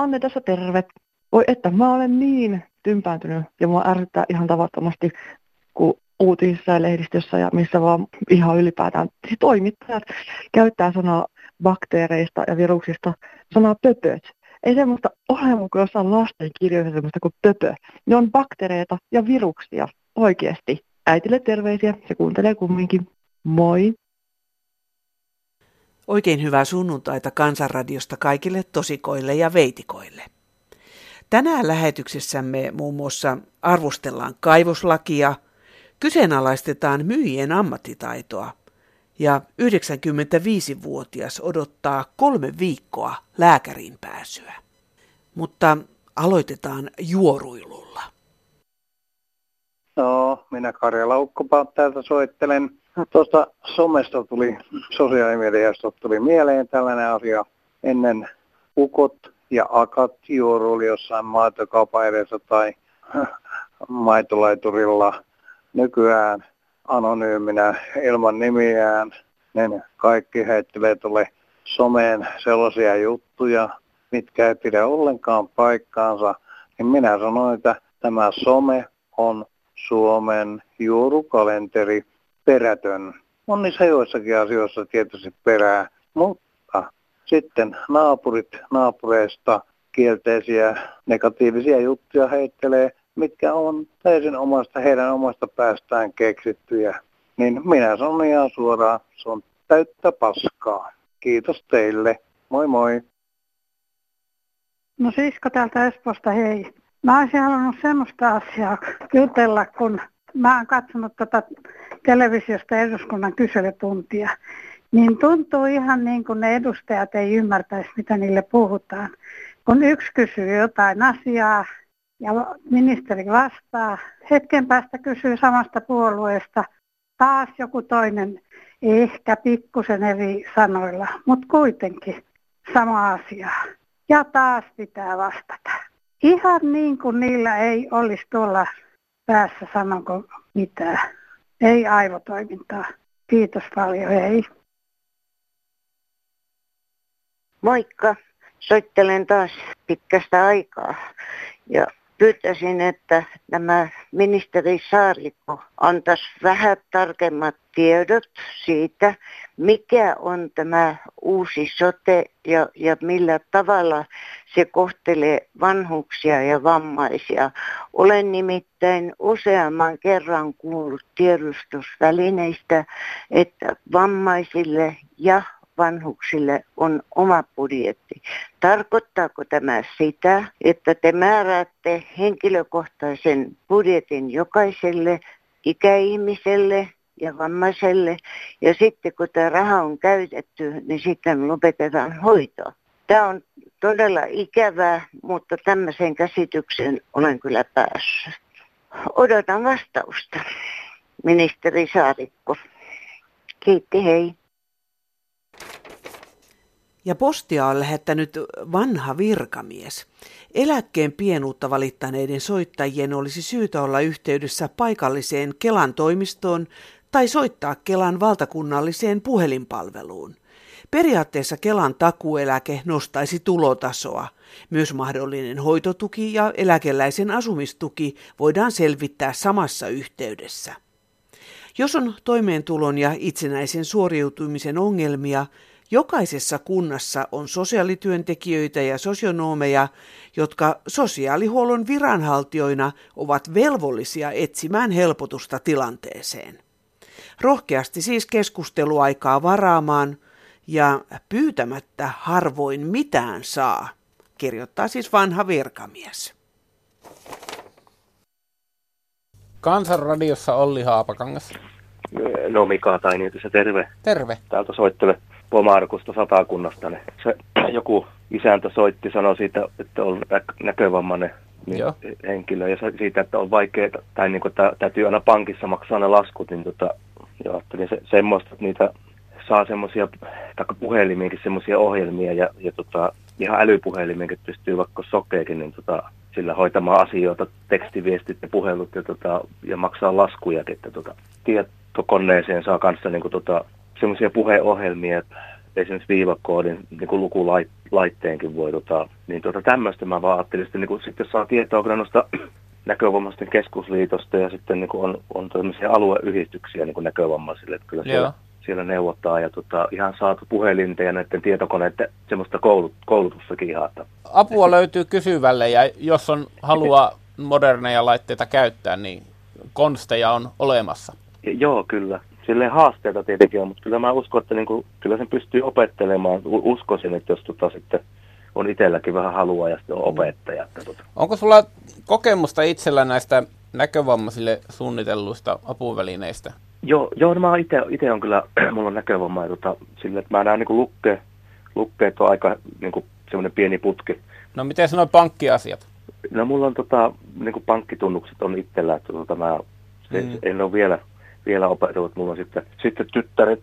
Anne tässä terve. Voi että mä olen niin tympääntynyt ja mua ärsyttää ihan tavattomasti, kun uutisissa ja lehdistössä ja missä vaan ihan ylipäätään siis toimittajat käyttää sanaa bakteereista ja viruksista sanaa pöpöt. Ei semmoista ole mukaan jossain lasten kirjoissa semmoista kuin pöpö. Ne on bakteereita ja viruksia oikeasti. Äitille terveisiä, se kuuntelee kumminkin. Moi! Oikein hyvää sunnuntaita Kansanradiosta kaikille tosikoille ja veitikoille. Tänään lähetyksessämme muun muassa arvostellaan kaivoslakia, kyseenalaistetaan myyjien ammattitaitoa ja 95-vuotias odottaa kolme viikkoa lääkäriin pääsyä. Mutta aloitetaan juoruilulla. No, minä Karja Laukkopa täältä soittelen. Tuosta somesta tuli, sosiaalimediasta tuli mieleen tällainen asia. Ennen ukot ja akat juoru jossain maitokaupan tai maitolaiturilla. Nykyään anonyyminä ilman nimiään, niin kaikki heittelee tuolle someen sellaisia juttuja, mitkä ei pidä ollenkaan paikkaansa. Niin minä sanoin, että tämä some on Suomen juorukalenteri perätön. Monissa joissakin asioissa tietysti perää, mutta sitten naapurit naapureista kielteisiä negatiivisia juttuja heittelee, mitkä on täysin omasta, heidän omasta päästään keksittyjä. Niin minä sanon ihan suoraan, se on täyttä paskaa. Kiitos teille. Moi moi. No Sisko täältä Espoosta, hei. Mä olisin halunnut semmoista asiaa jutella, kun mä oon katsonut tätä televisiosta eduskunnan kyselytuntia, niin tuntuu ihan niin kuin ne edustajat ei ymmärtäisi, mitä niille puhutaan. Kun yksi kysyy jotain asiaa ja ministeri vastaa, hetken päästä kysyy samasta puolueesta, taas joku toinen, ehkä pikkusen eri sanoilla, mutta kuitenkin sama asia. Ja taas pitää vastata. Ihan niin kuin niillä ei olisi tuolla päässä sanonko mitään. Ei aivotoimintaa. Kiitos paljon, ei. Moikka. Soittelen taas pitkästä aikaa. Ja pyytäisin, että tämä ministeri Saarikko antaisi vähän tarkemmat tiedot siitä, mikä on tämä uusi sote ja, ja millä tavalla se kohtelee vanhuksia ja vammaisia. Olen nimittäin useamman kerran kuullut tiedustusvälineistä, että vammaisille ja vanhuksille on oma budjetti. Tarkoittaako tämä sitä, että te määräätte henkilökohtaisen budjetin jokaiselle ikäihmiselle ja vammaiselle ja sitten kun tämä raha on käytetty, niin sitten lopetetaan hoito. Tämä on todella ikävää, mutta tämmöiseen käsitykseen olen kyllä päässyt. Odotan vastausta, ministeri Saarikko. Kiitti, hei. Ja postia on lähettänyt vanha virkamies. Eläkkeen pienuutta valittaneiden soittajien olisi syytä olla yhteydessä paikalliseen Kelan toimistoon tai soittaa Kelan valtakunnalliseen puhelinpalveluun. Periaatteessa Kelan takueläke nostaisi tulotasoa. Myös mahdollinen hoitotuki ja eläkeläisen asumistuki voidaan selvittää samassa yhteydessä. Jos on toimeentulon ja itsenäisen suoriutumisen ongelmia, Jokaisessa kunnassa on sosiaalityöntekijöitä ja sosionomeja, jotka sosiaalihuollon viranhaltijoina ovat velvollisia etsimään helpotusta tilanteeseen. Rohkeasti siis keskusteluaikaa varaamaan ja pyytämättä harvoin mitään saa, kirjoittaa siis vanha virkamies. Kansanradiossa Olli Haapakangas. No Mika Tainiutis terve. Terve. Täältä soittele Pomarkusta satakunnasta. Niin se, joku isäntä soitti, sanoi siitä, että on näkövammainen niin Joo. henkilö ja siitä, että on vaikea, tai niin kuin, että täytyy aina pankissa maksaa ne laskut, niin tota, ja ajattelin se, semmoista, että niitä saa semmoisia, tai puhelimiinkin semmoisia ohjelmia ja, ja tota, ihan älypuhelimiinkin pystyy vaikka sokeekin, niin tota, sillä hoitamaan asioita, tekstiviestit ja puhelut ja, tota, ja maksaa laskuja, että tota, tietokoneeseen saa kanssa niin tota, semmoisia puheohjelmia, esimerkiksi viivakoodin niin kuin lukulaitteenkin voi, tota, niin tota, tämmöistä mä vaan ajattelin, että niin sitten saa tietoa kyllä noista näkövammaisten keskusliitosta ja sitten niin kuin on, on tämmöisiä alueyhdistyksiä niin kuin näkövammaisille, että kyllä siellä, siellä neuvottaa ja tota, ihan saatu puhelinten ja näiden tietokoneiden semmoista koulut, koulutussakin ihan. Että. Apua löytyy kysyvälle ja jos on halua moderneja laitteita käyttää, niin konsteja on olemassa. Ja, joo, kyllä. Silleen haasteita tietenkin on, mutta kyllä mä uskon, että niin kuin, kyllä sen pystyy opettelemaan. Uskoisin, että jos tota sitten on itselläkin vähän halua ja sitten on opettaja. Että tota. Onko sulla kokemusta itsellä näistä näkövammaisille suunnitelluista apuvälineistä? Joo, joo no mä itse on kyllä, mulla on näkövamma, tota, sille, että mä näen niin lukke, lukkeet on aika niin semmoinen pieni putki. No miten sanoin pankkiasiat? No mulla on tota, niin kuin pankkitunnukset on itsellä, että tota, mä se, mm. en ole vielä, vielä opetellut. Mulla on sitten, sitten tyttäret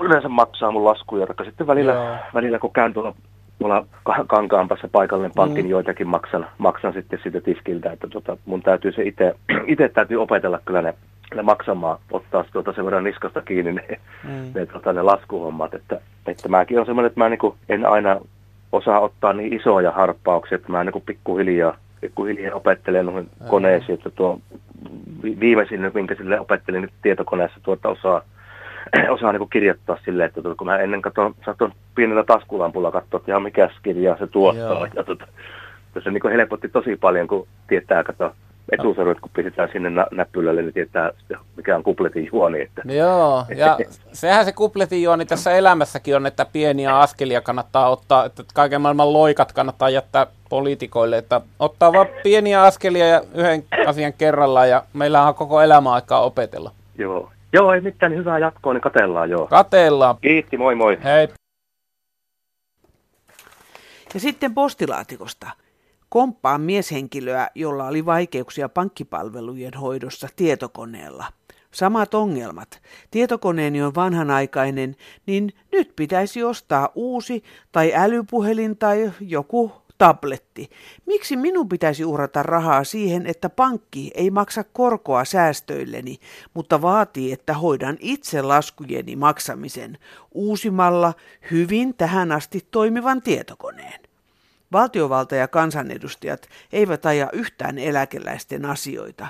yleensä maksaa mun laskuja, jotka sitten välillä, välillä kun käyn tuolla mulla kankaanpassa paikallinen pankki, mm. joitakin maksan, maksan sitten siitä tiskiltä, että tota, mun täytyy se itse, itse täytyy opetella kyllä ne maksamaan, ottaa tuota sen verran niskasta kiinni ne, mm. ne, tota, ne laskuhommat, että, että mäkin on semmoinen, että mä niin en aina osaa ottaa niin isoja harppauksia, että mä niin pikkuhiljaa, pikkuhiljaa opettelen noihin mm. koneisiin, että tuo viimeisin, minkä sille opettelin nyt tietokoneessa tuota osaa, osaa niin kirjoittaa silleen, että tuota, kun mä ennen katson, saatoin pienellä taskulampulla katsoa, että ihan mikä kirjaa se tuottaa. Joo. Ja tuota, se niin helpotti tosi paljon, kun tietää, kato, etusormet, kun pistetään sinne nä- näppylälle, niin tietää, mikä on kupletin juoni. Että. Joo, ja sehän se kupletin juoni tässä elämässäkin on, että pieniä askelia kannattaa ottaa, että kaiken maailman loikat kannattaa jättää poliitikoille, että ottaa vain pieniä askelia ja yhden asian kerrallaan, ja meillä on koko elämä aikaa opetella. Joo, joo ei mitään, niin hyvää jatkoa, niin katellaan joo. Katellaan. Kiitti, moi moi. Hei. Ja sitten postilaatikosta. Komppaan mieshenkilöä, jolla oli vaikeuksia pankkipalvelujen hoidossa tietokoneella. Samat ongelmat. Tietokoneeni on vanhanaikainen, niin nyt pitäisi ostaa uusi tai älypuhelin tai joku tabletti. Miksi minun pitäisi uhrata rahaa siihen, että pankki ei maksa korkoa säästöilleni, mutta vaatii, että hoidan itse laskujeni maksamisen uusimalla hyvin tähän asti toimivan tietokoneen? Valtiovalta ja kansanedustajat eivät aja yhtään eläkeläisten asioita.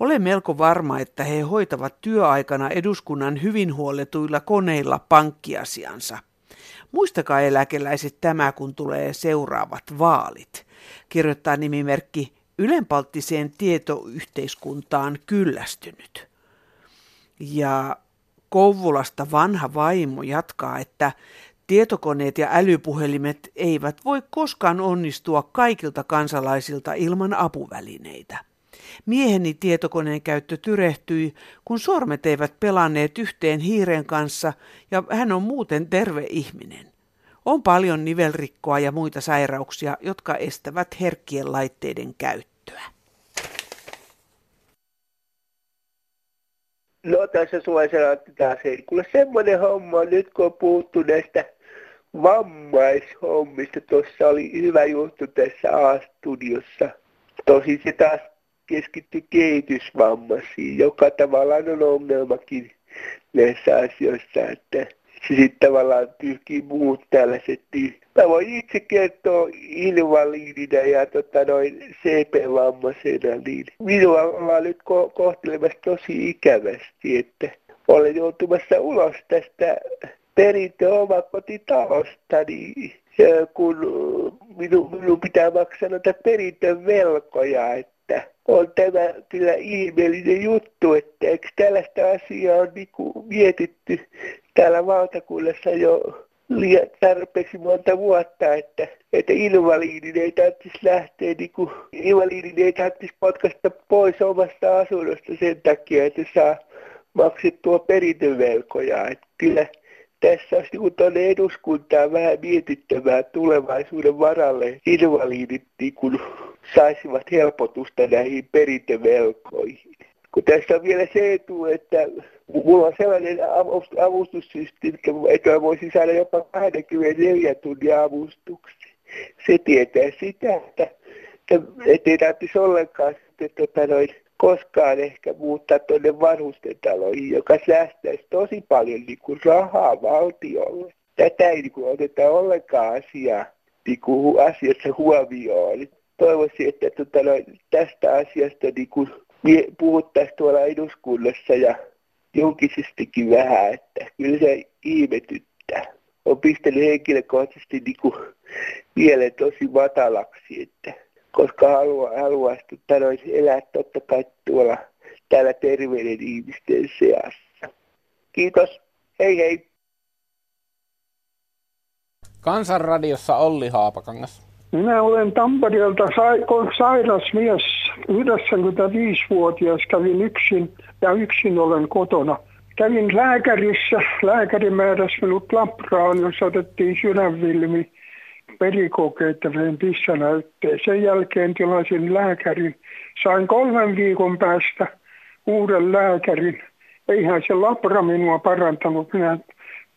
Olen melko varma, että he hoitavat työaikana eduskunnan hyvin huolletuilla koneilla pankkiasiansa. Muistakaa eläkeläiset tämä, kun tulee seuraavat vaalit. Kirjoittaa nimimerkki Ylenpalttiseen tietoyhteiskuntaan kyllästynyt. Ja Kouvolasta vanha vaimo jatkaa, että Tietokoneet ja älypuhelimet eivät voi koskaan onnistua kaikilta kansalaisilta ilman apuvälineitä. Mieheni tietokoneen käyttö tyrehtyi, kun sormet eivät pelanneet yhteen hiiren kanssa ja hän on muuten terve ihminen. On paljon nivelrikkoa ja muita sairauksia, jotka estävät herkkien laitteiden käyttöä. No tässä että taas kuule semmoinen homma nyt kun on puhuttu näistä vammaishommista. Tuossa oli hyvä juttu tässä A-studiossa. Tosi se taas keskittyi kehitysvammaisiin, joka tavallaan on ongelmakin näissä asioissa, että se sitten tavallaan tyhkii muut tällaiset. Mä voin itse kertoa invalidina ja tota noin CP-vammaisena, niin minua ollaan nyt ko- kohtelemassa tosi ikävästi, että olen joutumassa ulos tästä perintö omakotitalostani, kun minun, minun pitää maksaa noita perintövelkoja, että on tämä kyllä ihmeellinen juttu, että eikö tällaista asiaa ole niin mietitty täällä valtakunnassa jo liian tarpeeksi monta vuotta, että, että invaliidin ei tarvitsisi lähteä, niin kuin, invaliidin ei tarvitsisi potkasta pois omasta asunnosta sen takia, että saa maksettua perintövelkoja. Että kyllä tässä olisi niin tuonne eduskuntaan vähän mietittävää tulevaisuuden varalle. Invalidit niin kuin saisivat helpotusta näihin perintövelkoihin. Kun tässä on vielä se etu, että mulla on sellainen avustussysteemi, että voisin saada jopa 24 tunnin avustuksia. Se tietää sitä, että, että ei tarvitsisi ollenkaan sitten tota noin, koskaan ehkä muuttaa tuonne vanhusten taloihin, joka säästäisi tosi paljon niin kuin rahaa valtiolle. tätä ei niin kuin, oteta ollenkaan asiaa, niin kuin, asiassa huomioon. Toivoisin, että tota, no, tästä asiasta niin kuin, puhuttaisiin tuolla eduskunnassa ja julkisestikin vähän, että kyllä se ihmetyttää. On pistänyt henkilökohtaisesti niin kuin, mielen tosi matalaksi, että koska haluaa, haluaisi tota, elää totta kai tuolla täällä terveiden ihmisten seassa. Kiitos. Hei hei. Kansanradiossa Olli Haapakangas. Minä olen Tampereelta sa- sairas mies, 95-vuotias, kävin yksin ja yksin olen kotona. Kävin lääkärissä, lääkäri määräsi minut Labraan, jossa otettiin sydänvilmi verikokeita vein pissänäytteen. Sen jälkeen tilasin lääkärin. Sain kolmen viikon päästä uuden lääkärin. Eihän se labra minua parantanut. Minä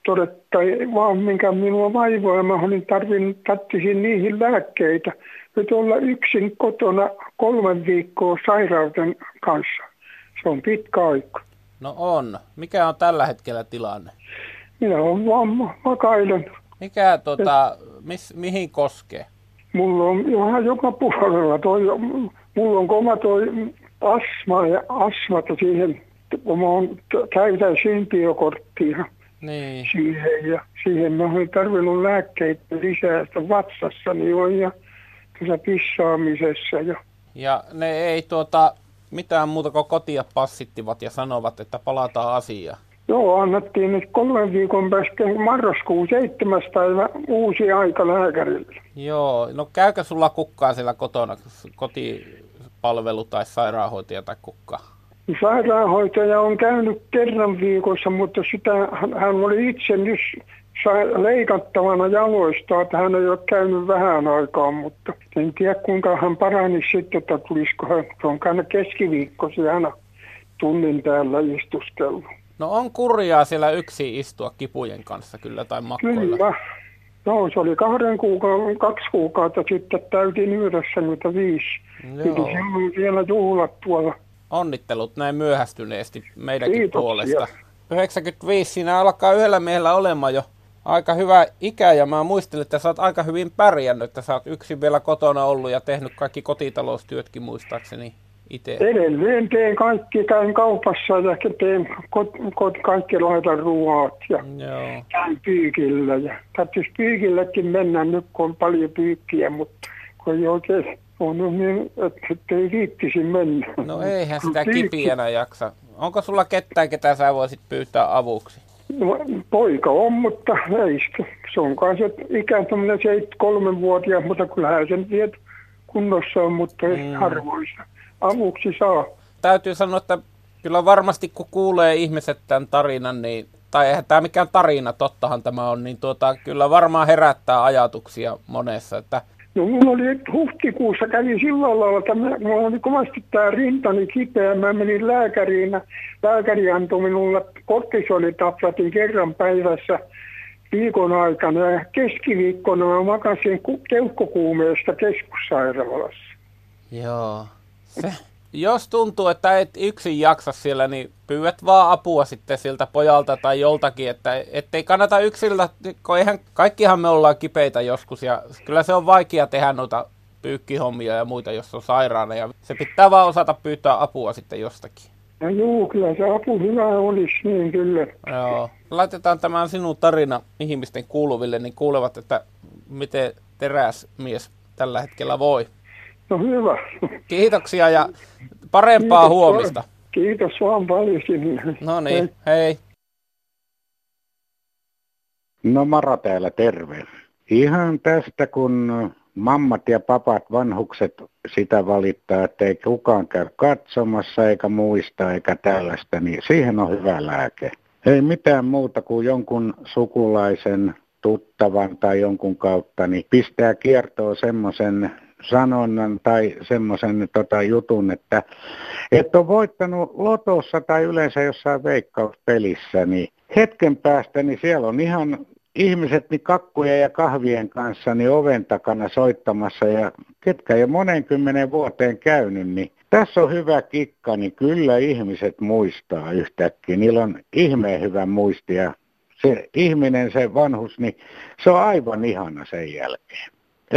todetta, vaan minkä minua vaivoa. Mä olin tarvin, tarttisin niihin lääkkeitä. Nyt olla yksin kotona kolmen viikkoa sairauden kanssa. Se on pitkä aika. No on. Mikä on tällä hetkellä tilanne? Minä olen vaan makailen. Mikä tota, mis, mihin koskee? Mulla on ihan joka puolella. Toi, mulla on kova toi asma ja astmata siihen, kun mä oon, käytän syntiokorttia niin. siihen ja siihen mä olen tarvinnut lääkkeitä lisää sitä vatsassani on ja tässä pissaamisessa. Ja, ja ne ei tuota, mitään muuta kuin kotia passittivat ja sanovat, että palataan asiaan. Joo, annettiin nyt kolmen viikon päästä marraskuun 7. päivä uusi aika lääkärille. Joo, no käykö sulla kukkaa siellä kotona, kotipalvelu tai sairaanhoitaja tai kukka? Sairaanhoitaja on käynyt kerran viikossa, mutta sitä hän oli itse nyt leikattavana jaloista, että hän ei ole käynyt vähän aikaa, mutta en tiedä kuinka hän parani sitten, että tulisiko hän, se on käynyt keskiviikkosi aina tunnin täällä istuskellut. No on kurjaa siellä yksi istua kipujen kanssa kyllä tai makkoilla. Kyllä. Joo, se oli kahden kuukauden, kaksi kuukautta sitten täytin 95. Joo. Eli silloin vielä juhlat tuolla. Onnittelut näin myöhästyneesti meidänkin Kiitoksia. puolesta. 95 siinä alkaa yhdellä miehellä olemaan jo aika hyvä ikä ja mä muistelin, että sä oot aika hyvin pärjännyt, että sä oot yksin vielä kotona ollut ja tehnyt kaikki kotitaloustyötkin muistaakseni itse? Edelleen teen kaikki, käyn kaupassa ja teen kot, kot, kaikki laitan ruoat ja Joo. käyn pyykillä. Ja täytyisi pyykillekin mennä nyt, kun on paljon pyykkiä, mutta kun ei oikein on niin, että ei viittisi mennä. No eihän sitä Pyykki... kipiänä jaksa. Onko sulla ketään, ketä sä voisit pyytää avuksi? No, poika on, mutta ei sitä. Se on kanssa ikään tämmöinen kolmenvuotias, mutta kyllähän sen tiedät kunnossa on, mutta mm. harvoissa avuksi saa. Täytyy sanoa, että kyllä varmasti kun kuulee ihmiset tämän tarinan, niin, tai eihän tämä mikään tarina, tottahan tämä on, niin tuota, kyllä varmaan herättää ajatuksia monessa, että No mulla oli huhtikuussa kävi sillä lailla, että mulla oli kovasti tämä rintani kipeä. Mä menin lääkäriin. Lääkäri antoi minulle kortisolitaplatin kerran päivässä viikon aikana. Ja keskiviikkona mä makasin keuhkokuumeesta keskussairaalassa. Joo. Se, jos tuntuu, että et yksin jaksa siellä, niin pyydät vaan apua sitten siltä pojalta tai joltakin, että ettei kannata yksiltä, kun eihän, kaikkihan me ollaan kipeitä joskus ja kyllä se on vaikea tehdä noita pyykkihommia ja muita, jos on sairaana ja se pitää vaan osata pyytää apua sitten jostakin. No juu, kyllä se apu hyvä olisi, niin kyllä. Joo. Laitetaan tämä sinun tarina ihmisten kuuluville, niin kuulevat, että miten teräsmies tällä hetkellä voi. No hyvä. Kiitoksia ja parempaa Kiitos huomista. Vaan. Kiitos vaan paljon sinne. No niin, hei. hei. No Mara täällä, terve. Ihan tästä, kun mammat ja papat, vanhukset sitä valittaa, että ei kukaan käy katsomassa eikä muista eikä tällaista, niin siihen on hyvä lääke. Ei mitään muuta kuin jonkun sukulaisen, tuttavan tai jonkun kautta, niin pistää kiertoon semmoisen sanonnan tai semmoisen tota, jutun, että et on voittanut lotossa tai yleensä jossain veikkauspelissä, niin hetken päästä niin siellä on ihan ihmiset niin kakkujen ja kahvien kanssa niin oven takana soittamassa ja ketkä jo monen kymmenen vuoteen käynyt, niin tässä on hyvä kikka, niin kyllä ihmiset muistaa yhtäkkiä. Niillä on ihmeen hyvä muisti ja se ihminen, se vanhus, niin se on aivan ihana sen jälkeen.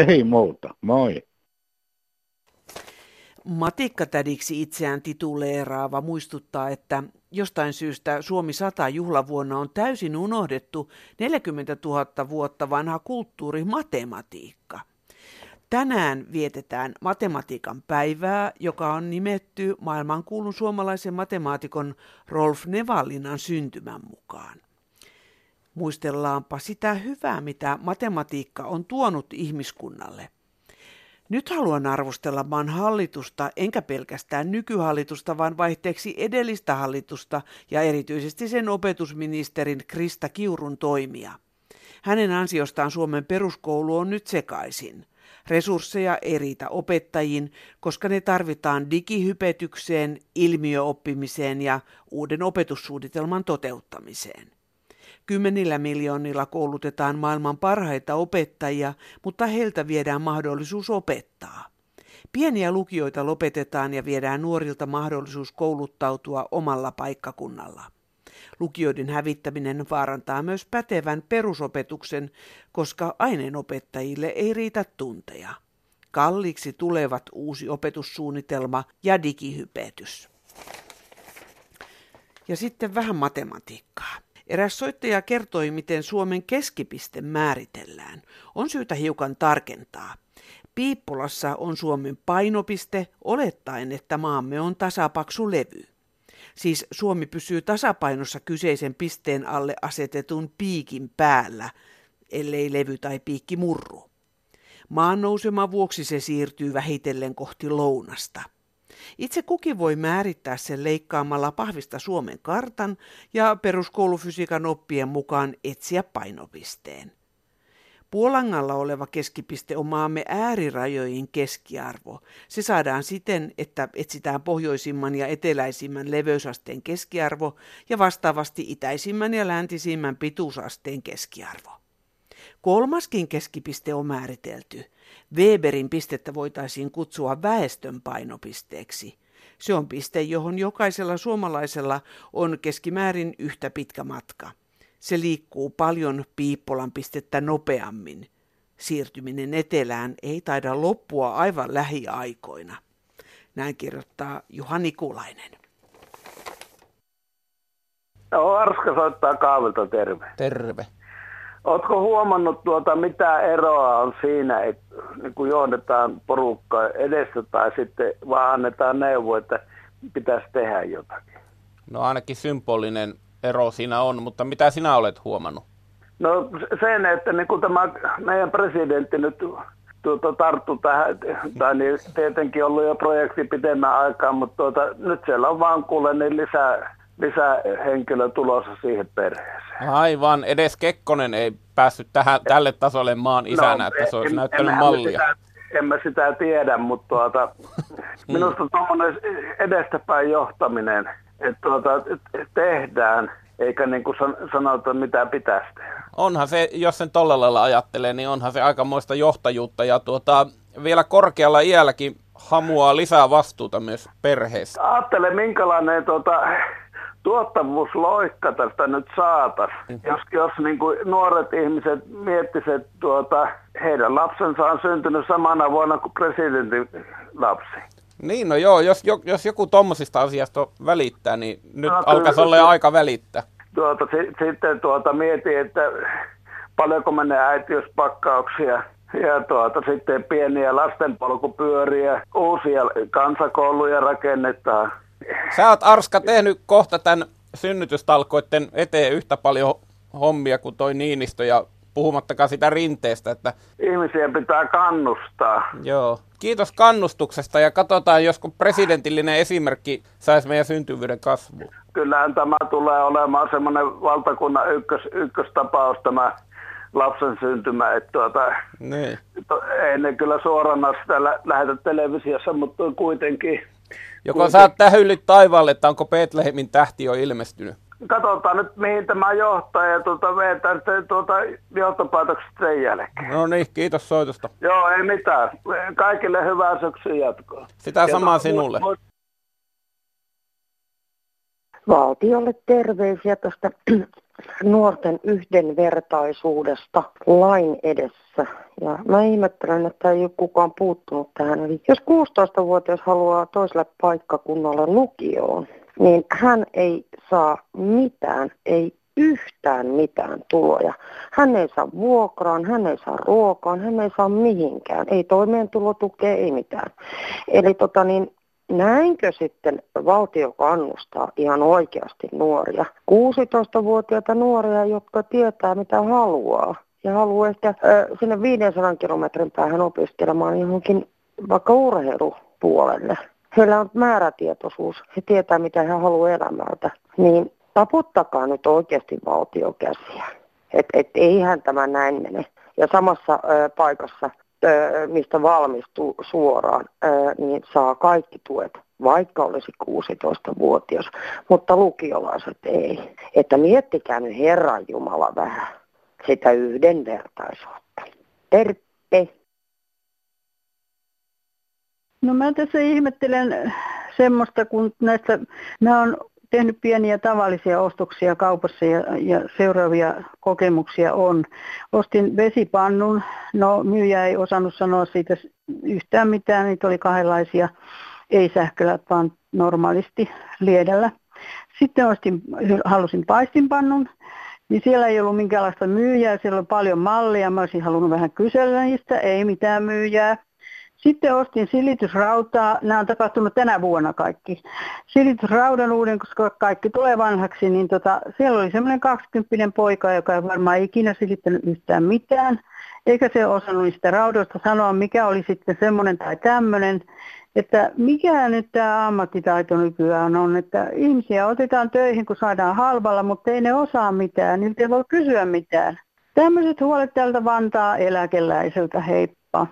Ei muuta, moi. Matikkatädiksi itseään tituleeraava muistuttaa, että jostain syystä Suomi 100 juhlavuonna on täysin unohdettu 40 000 vuotta vanha kulttuuri matematiikka. Tänään vietetään matematiikan päivää, joka on nimetty maailmankuulun suomalaisen matemaatikon Rolf Nevallinan syntymän mukaan. Muistellaanpa sitä hyvää, mitä matematiikka on tuonut ihmiskunnalle. Nyt haluan arvostella maan hallitusta, enkä pelkästään nykyhallitusta, vaan vaihteeksi edellistä hallitusta ja erityisesti sen opetusministerin Krista Kiurun toimia. Hänen ansiostaan Suomen peruskoulu on nyt sekaisin. Resursseja ei riitä opettajiin, koska ne tarvitaan digihypetykseen, ilmiöoppimiseen ja uuden opetussuunnitelman toteuttamiseen. Kymmenillä miljoonilla koulutetaan maailman parhaita opettajia, mutta heiltä viedään mahdollisuus opettaa. Pieniä lukioita lopetetaan ja viedään nuorilta mahdollisuus kouluttautua omalla paikkakunnalla. Lukioiden hävittäminen vaarantaa myös pätevän perusopetuksen, koska aineenopettajille ei riitä tunteja. Kalliiksi tulevat uusi opetussuunnitelma ja digihypetys. Ja sitten vähän matematiikkaa. Eräs soittaja kertoi, miten Suomen keskipiste määritellään. On syytä hiukan tarkentaa. Piippulassa on Suomen painopiste olettaen, että maamme on tasapaksu levy. Siis Suomi pysyy tasapainossa kyseisen pisteen alle asetetun piikin päällä, ellei levy tai piikki murru. Maan nouseman vuoksi se siirtyy vähitellen kohti lounasta – itse kukin voi määrittää sen leikkaamalla pahvista Suomen kartan ja peruskoulufysiikan oppien mukaan etsiä painopisteen. Puolangalla oleva keskipiste on maamme äärirajojen keskiarvo. Se saadaan siten, että etsitään pohjoisimman ja eteläisimmän leveysasteen keskiarvo ja vastaavasti itäisimmän ja läntisimmän pituusasteen keskiarvo. Kolmaskin keskipiste on määritelty. Weberin pistettä voitaisiin kutsua väestön painopisteeksi. Se on piste, johon jokaisella suomalaisella on keskimäärin yhtä pitkä matka. Se liikkuu paljon Piippolan pistettä nopeammin. Siirtyminen etelään ei taida loppua aivan lähiaikoina. Näin kirjoittaa Juha Nikulainen. No, Arska soittaa kaavilta, terve. Terve. Oletko huomannut tuota, mitä eroa on siinä, että niin kun johdetaan porukkaa edestä tai sitten vaan annetaan neuvo, että pitäisi tehdä jotakin? No ainakin symbolinen ero siinä on, mutta mitä sinä olet huomannut? No sen, että niin kuin tämä meidän presidentti nyt tuota, tarttu tähän, tai niin tietenkin ollut jo projekti pitemmän aikaa, mutta tuota, nyt siellä on vaan kuule niin lisää lisähenkilö tulossa siihen perheeseen. Aivan, edes Kekkonen ei päässyt tähän, tälle tasolle maan no, isänä, no, että se olisi en, näyttänyt mallia. Sitä, en mä sitä tiedä, mutta tuota, mm. minusta tuommoinen edestäpäin johtaminen, että tuota, tehdään, eikä niin kuin sanota, mitä pitäisi tehdä. Onhan se, jos sen tolla lailla ajattelee, niin onhan se aikamoista johtajuutta ja tuota, vielä korkealla iälläkin hamuaa lisää vastuuta myös perheessä. Ajattele, minkälainen tuota, tuottavuusloikka tästä nyt saatas. Mm. Jos, jos niin kuin nuoret ihmiset miettisivät, tuota, heidän lapsensa on syntynyt samana vuonna kuin presidentin lapsi. Niin, no joo, jos, jos joku tuommoisista asiasta välittää, niin nyt no, alkaisi olla aika välittää. Tuota, sitten tuota, mietin, että paljonko menee äitiyspakkauksia ja tuota, sitten pieniä lastenpolkupyöriä, uusia kansakouluja rakennetaan. Sä oot Arska tehnyt kohta tämän synnytystalkoiden eteen yhtä paljon hommia kuin toi Niinistö ja puhumattakaan sitä rinteestä. Että... Ihmisiä pitää kannustaa. Joo. Kiitos kannustuksesta ja katsotaan, josko presidentillinen esimerkki saisi meidän syntyvyyden kasvuun. Kyllähän tämä tulee olemaan semmoinen valtakunnan ykkös, ykköstapaus tämä lapsen syntymä. Että tuota, niin. Ei ne kyllä suorana sitä lä- lähetä televisiossa, mutta kuitenkin Joko Kuinka... saat tähyllit taivaalle, että onko Betlehemin tähti jo ilmestynyt? Katsotaan nyt, mihin tämä johtaa ja tuota, vetään sitten tuota, johtopäätökset sen jälkeen. No niin, kiitos soitosta. Joo, ei mitään. Kaikille hyvää syksyn jatkoa. Sitä ja samaa sinulle. valtiolle terveisiä tästä nuorten yhdenvertaisuudesta lain edessä. Ja mä ihmettelen, että ei ole kukaan puuttunut tähän. Eli jos 16-vuotias haluaa toiselle paikkakunnalle lukioon, niin hän ei saa mitään, ei yhtään mitään tuloja. Hän ei saa vuokraan, hän ei saa ruokaan, hän ei saa mihinkään. Ei toimeentulotukea, ei mitään. Eli tota niin, Näinkö sitten valtio kannustaa ihan oikeasti nuoria, 16-vuotiaita nuoria, jotka tietää mitä haluaa ja haluaa ehkä äh, sinne 500 kilometrin päähän opiskelemaan johonkin vaikka urheilupuolelle. Heillä on määrätietoisuus, he tietää mitä he haluaa elämältä, niin taputtakaa nyt oikeasti valtiokäsiä. Että et eihän tämä näin mene. Ja samassa ö, paikassa mistä valmistuu suoraan, niin saa kaikki tuet, vaikka olisi 16-vuotias, mutta lukiolaiset ei. Että miettikää nyt Herran Jumala vähän sitä yhdenvertaisuutta. Terppe! No mä tässä ihmettelen semmoista, kun näistä, mä oon tehnyt pieniä tavallisia ostoksia kaupassa ja, ja seuraavia kokemuksia on. Ostin vesipannun, no myyjä ei osannut sanoa siitä yhtään mitään, niitä oli kahdenlaisia, ei sähköllä, vaan normaalisti liedellä. Sitten ostin, halusin paistinpannun, niin siellä ei ollut minkäänlaista myyjää, siellä oli paljon mallia, mä olisin halunnut vähän kysellä niistä, ei mitään myyjää. Sitten ostin silitysrautaa, nämä on tapahtunut tänä vuonna kaikki. Silitysraudan uuden, koska kaikki tulee vanhaksi, niin tota, siellä oli semmoinen 20 poika, joka ei varmaan ikinä silittänyt yhtään mitään. Eikä se osannut niistä raudoista sanoa, mikä oli sitten semmoinen tai tämmöinen. Että mikä nyt tämä ammattitaito nykyään on, että ihmisiä otetaan töihin, kun saadaan halvalla, mutta ei ne osaa mitään, niiltä ei voi kysyä mitään. Tämmöiset huolet tältä Vantaa eläkeläiseltä, heippa.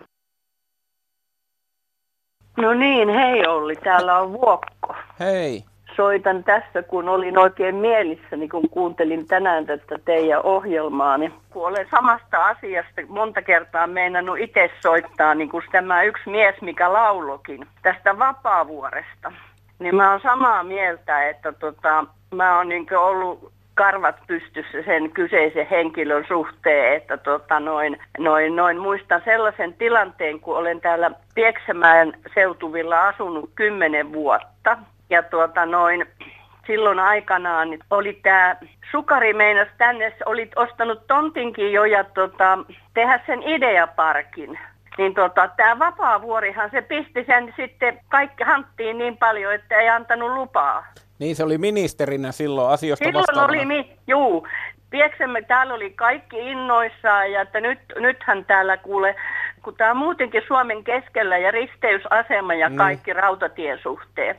No niin, hei Olli, täällä on Vuokko. Hei. Soitan tässä, kun olin oikein mielissäni, kun kuuntelin tänään tätä teidän ohjelmaani. Kun olen samasta asiasta monta kertaa meinannut itse soittaa, niin kuin tämä yksi mies, mikä laulokin, tästä vapaavuoresta. Niin mä oon samaa mieltä, että tota, mä oon niin ollut karvat pystyssä sen kyseisen henkilön suhteen, että tota noin, noin, noin muistan sellaisen tilanteen, kun olen täällä Pieksämäen seutuvilla asunut kymmenen vuotta. Ja tuota noin, silloin aikanaan oli tämä Sukari meinas tänne, olit ostanut tontinkin jo ja tota, tehdä sen ideaparkin. Niin tota, tämä Vapaavuorihan se pisti sen sitten kaikki hanttiin niin paljon, että ei antanut lupaa. Niin, se oli ministerinä silloin asioista Silloin vastaavana. oli, mi- juu. Pieksemme, täällä oli kaikki innoissaan ja että nyt, nythän täällä kuule, kun tämä on muutenkin Suomen keskellä ja risteysasema ja mm. kaikki mm. rautatien suhteen.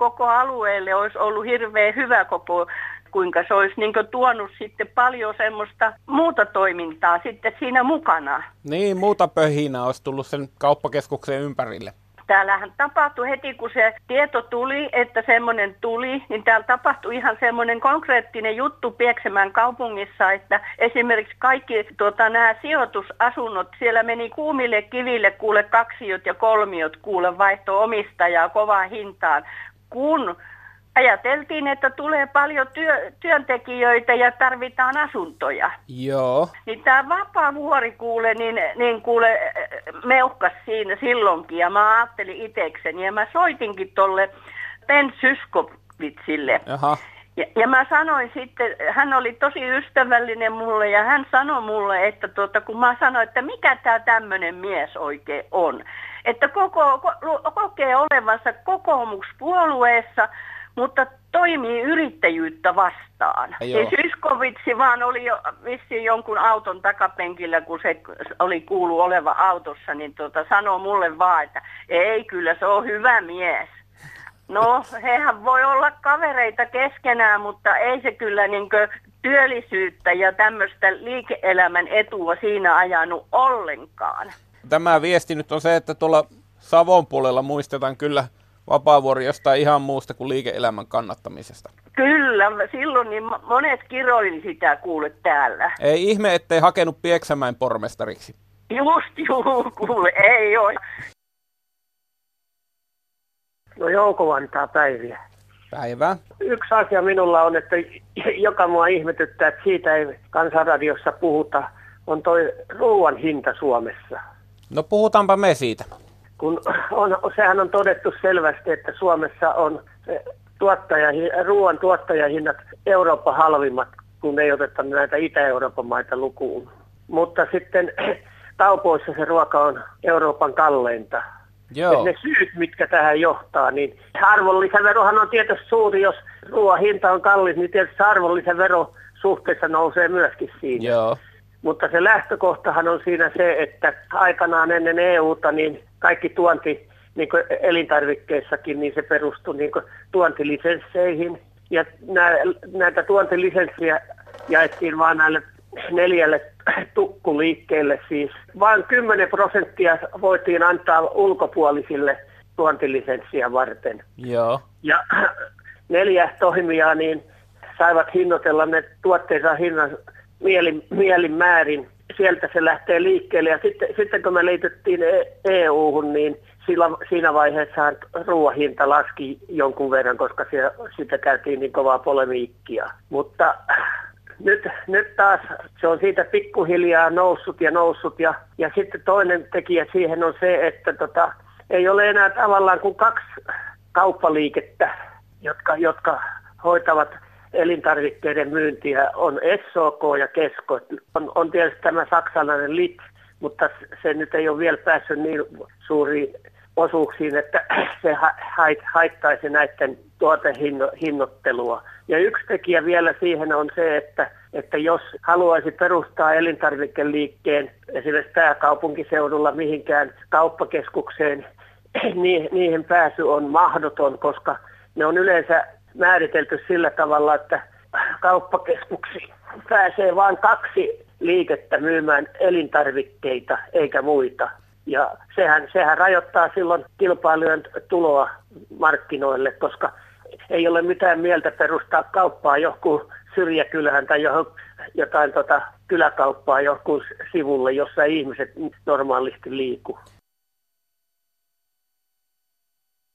Koko alueelle olisi ollut hirveän hyvä koko kuinka se olisi niin tuonut sitten paljon semmoista muuta toimintaa sitten siinä mukana. Niin, muuta pöhinää olisi tullut sen kauppakeskuksen ympärille täällähän tapahtui heti, kun se tieto tuli, että semmoinen tuli, niin täällä tapahtui ihan semmoinen konkreettinen juttu Pieksemään kaupungissa, että esimerkiksi kaikki tuota, nämä sijoitusasunnot, siellä meni kuumille kiville kuule kaksiot ja kolmiot kuule vaihto omistajaa kovaan hintaan, kun ajateltiin, että tulee paljon työ, työntekijöitä ja tarvitaan asuntoja. Joo. Niin tämä vapaa vuori kuule, niin, niin kuule meuhkas siinä silloinkin ja mä ajattelin itekseni ja mä soitinkin tolle Ben Syskovitsille. Aha. Ja, ja mä sanoin sitten, hän oli tosi ystävällinen mulle ja hän sanoi mulle, että tuota, kun mä sanoin, että mikä tämä tämmöinen mies oikein on. Että koko, ko, kokee olevansa kokoomuspuolueessa, mutta toimii yrittäjyyttä vastaan. Joo. Siis Syskovitsi vaan oli jo vissiin jonkun auton takapenkillä, kun se oli kuulu oleva autossa, niin tota, sanoo mulle vaan, että ei kyllä se on hyvä mies. No, hehän voi olla kavereita keskenään, mutta ei se kyllä niin työllisyyttä ja tämmöistä liike-elämän etua siinä ajanut ollenkaan. Tämä viesti nyt on se, että tuolla Savon puolella muistetaan kyllä – Vapaavuori jostain ihan muusta kuin liike-elämän kannattamisesta. Kyllä, silloin niin monet kiroili sitä kuule täällä. Ei ihme, ettei hakenut Pieksämäen pormestariksi. Just juu, kuule, ei ole. No Jouko Vantaa päiviä. Päivää. Yksi asia minulla on, että joka mua ihmetyttää, että siitä ei kansanradiossa puhuta, on toi ruoan hinta Suomessa. No puhutaanpa me siitä. Kun on, sehän on todettu selvästi, että Suomessa on tuottaja, ruoan tuottajahinnat Euroopan halvimmat, kun ei oteta näitä Itä-Euroopan maita lukuun. Mutta sitten kaupoissa se ruoka on Euroopan kalleinta. Joo. ne syyt, mitkä tähän johtaa, niin arvonlisäverohan on tietysti suuri, jos ruoan hinta on kallis, niin tietysti arvonlisävero suhteessa nousee myöskin siinä. Joo. Mutta se lähtökohtahan on siinä se, että aikanaan ennen EUta niin kaikki tuonti niin elintarvikkeissakin, niin se perustui niin tuontilisensseihin. Ja näitä tuontilisenssiä jaettiin vain näille neljälle tukkuliikkeelle siis. Vain 10 prosenttia voitiin antaa ulkopuolisille tuontilisenssiä varten. Joo. Ja neljä toimijaa niin saivat hinnoitella ne tuotteensa hinnan mielin, mielin määrin. Sieltä se lähtee liikkeelle ja sitten, sitten kun me liityttiin EU-hun, niin sillä, siinä vaiheessa ruoahinta laski jonkun verran, koska siellä, sitä käytiin niin kovaa polemiikkia. Mutta nyt, nyt taas se on siitä pikkuhiljaa noussut ja noussut ja, ja sitten toinen tekijä siihen on se, että tota, ei ole enää tavallaan kuin kaksi kauppaliikettä, jotka, jotka hoitavat elintarvikkeiden myyntiä on SOK ja Kesko. On, on tietysti tämä saksalainen LIT, mutta se nyt ei ole vielä päässyt niin suuriin osuuksiin, että se haittaisi näiden tuotehinnoittelua. Ja yksi tekijä vielä siihen on se, että, että jos haluaisi perustaa elintarvikeliikkeen esimerkiksi pääkaupunkiseudulla mihinkään kauppakeskukseen, niin niihin pääsy on mahdoton, koska ne on yleensä määritelty sillä tavalla, että kauppakeskuksiin pääsee vain kaksi liikettä myymään elintarvikkeita eikä muita. Ja sehän, sehän rajoittaa silloin kilpailijoiden tuloa markkinoille, koska ei ole mitään mieltä perustaa kauppaa johonkin syrjäkylähän tai johon, jotain tota, kyläkauppaa johonkin sivulle, jossa ihmiset normaalisti liikkuu.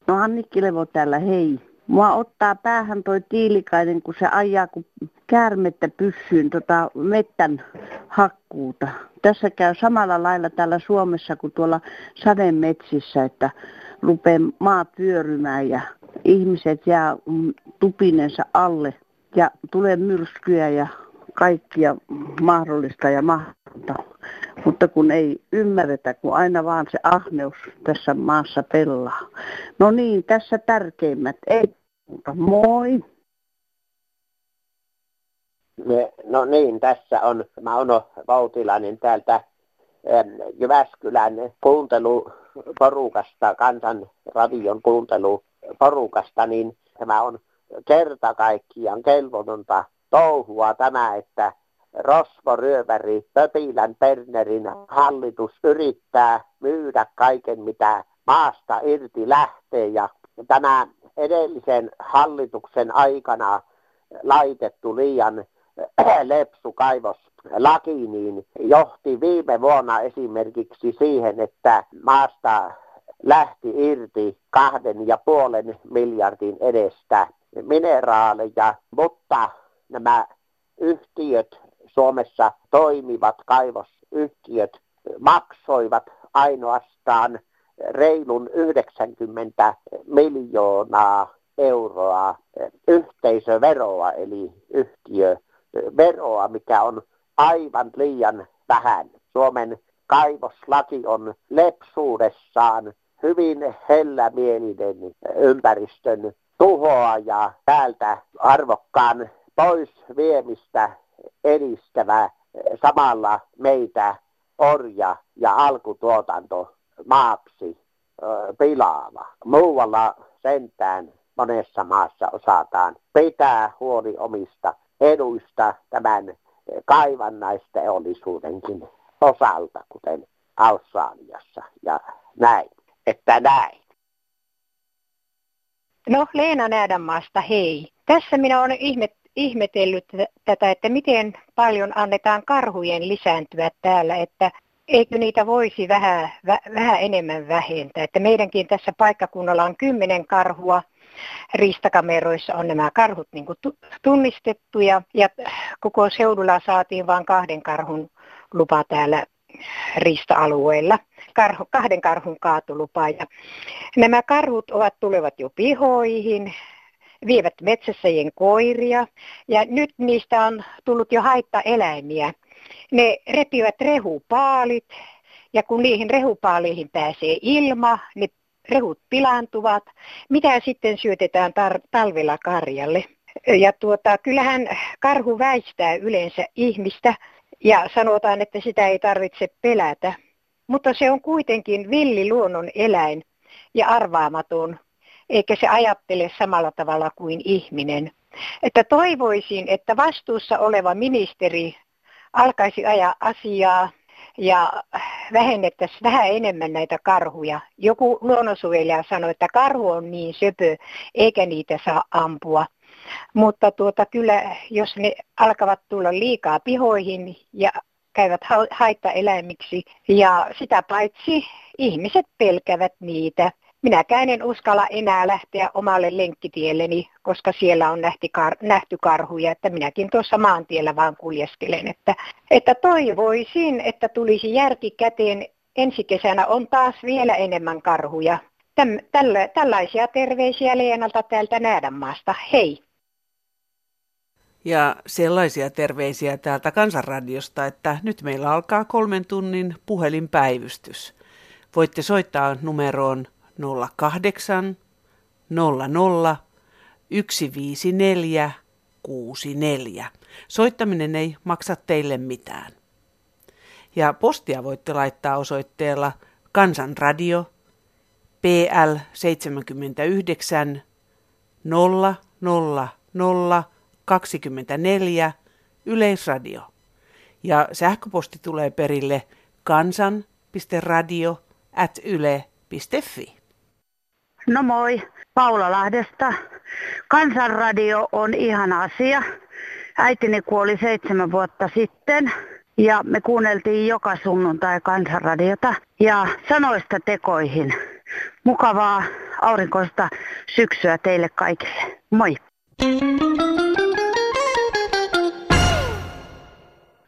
No Annikki Levo täällä, hei. Mua ottaa päähän toi tiilikainen, kun se ajaa kun käärmettä pyssyyn tota mettän hakkuuta. Tässä käy samalla lailla täällä Suomessa kuin tuolla sademetsissä, että rupeaa maa pyörymään ja ihmiset jää tupinensa alle ja tulee myrskyjä ja kaikkia mahdollista ja mahdollista. Mutta kun ei ymmärretä, kun aina vaan se ahneus tässä maassa pelaa. No niin, tässä tärkeimmät. Ei muuta. Moi! No niin, tässä on Mauno Vautilainen täältä Jyväskylän kuunteluporukasta, kansanradion kuunteluporukasta, niin tämä on kerta kaikkiaan kelvotonta touhua tämä, että Rosvoryöväri Pöpilän Pernerin hallitus yrittää myydä kaiken, mitä maasta irti lähtee. Ja tämä edellisen hallituksen aikana laitettu liian lepsu kaivoslaki, niin johti viime vuonna esimerkiksi siihen, että maasta lähti irti kahden ja puolen miljardin edestä mineraaleja, mutta nämä yhtiöt, Suomessa toimivat kaivosyhtiöt, maksoivat ainoastaan reilun 90 miljoonaa euroa yhteisöveroa, eli yhtiöveroa, mikä on aivan liian vähän. Suomen kaivoslaki on lepsuudessaan hyvin hellämielinen ympäristön tuhoa ja täältä arvokkaan pois viemistä edistävä samalla meitä orja ja alkutuotanto maaksi pilaava. Muualla sentään monessa maassa osataan pitää huoli omista eduista tämän kaivannaisteollisuudenkin osalta, kuten Australiassa ja näin, että näin. No Leena Näädänmaasta, hei. Tässä minä olen ihmet, ihmetellyt tätä, että miten paljon annetaan karhujen lisääntyä täällä, että eikö niitä voisi vähän, väh, vähän enemmän vähentää. Että meidänkin tässä paikkakunnalla on kymmenen karhua riistakameroissa on nämä karhut niin kuin tunnistettu ja, koko seudulla saatiin vain kahden karhun lupa täällä riista-alueella, karhu, kahden karhun kaatolupa. Ja nämä karhut ovat tulevat jo pihoihin, vievät metsässäjien koiria ja nyt niistä on tullut jo haittaeläimiä. Ne repivät rehupaalit ja kun niihin rehupaaliin pääsee ilma, ne rehut pilaantuvat. Mitä sitten syötetään tar- talvella karjalle? Ja tuota, kyllähän karhu väistää yleensä ihmistä ja sanotaan, että sitä ei tarvitse pelätä. Mutta se on kuitenkin villi luonnon eläin ja arvaamaton, eikä se ajattele samalla tavalla kuin ihminen. Että toivoisin, että vastuussa oleva ministeri alkaisi ajaa asiaa ja vähennettäisiin vähän enemmän näitä karhuja. Joku luonnonsuojelija sanoi, että karhu on niin söpö, eikä niitä saa ampua. Mutta tuota, kyllä, jos ne alkavat tulla liikaa pihoihin ja käyvät haittaeläimiksi ja sitä paitsi ihmiset pelkävät niitä. Minäkään en uskalla enää lähteä omalle lenkkitielleni, koska siellä on nähty, kar- nähty karhuja, että minäkin tuossa maantiellä vaan kuljeskelen. Että, että toivoisin, että tulisi järki käteen. Ensi kesänä on taas vielä enemmän karhuja. Täm, tällä, tällaisia terveisiä Leenalta täältä Näädänmaasta. Hei! Ja sellaisia terveisiä täältä Kansanradiosta, että nyt meillä alkaa kolmen tunnin puhelinpäivystys. Voitte soittaa numeroon 08 00 154 64. Soittaminen ei maksa teille mitään. Ja postia voitte laittaa osoitteella Kansanradio PL 79 000 24 Yleisradio. Ja sähköposti tulee perille kansan.radio at yle.fi. No moi, Paula Lahdesta. Kansanradio on ihan asia. Äitini kuoli seitsemän vuotta sitten ja me kuunneltiin joka sunnuntai kansanradiota ja sanoista tekoihin. Mukavaa aurinkoista syksyä teille kaikille. Moi! thank you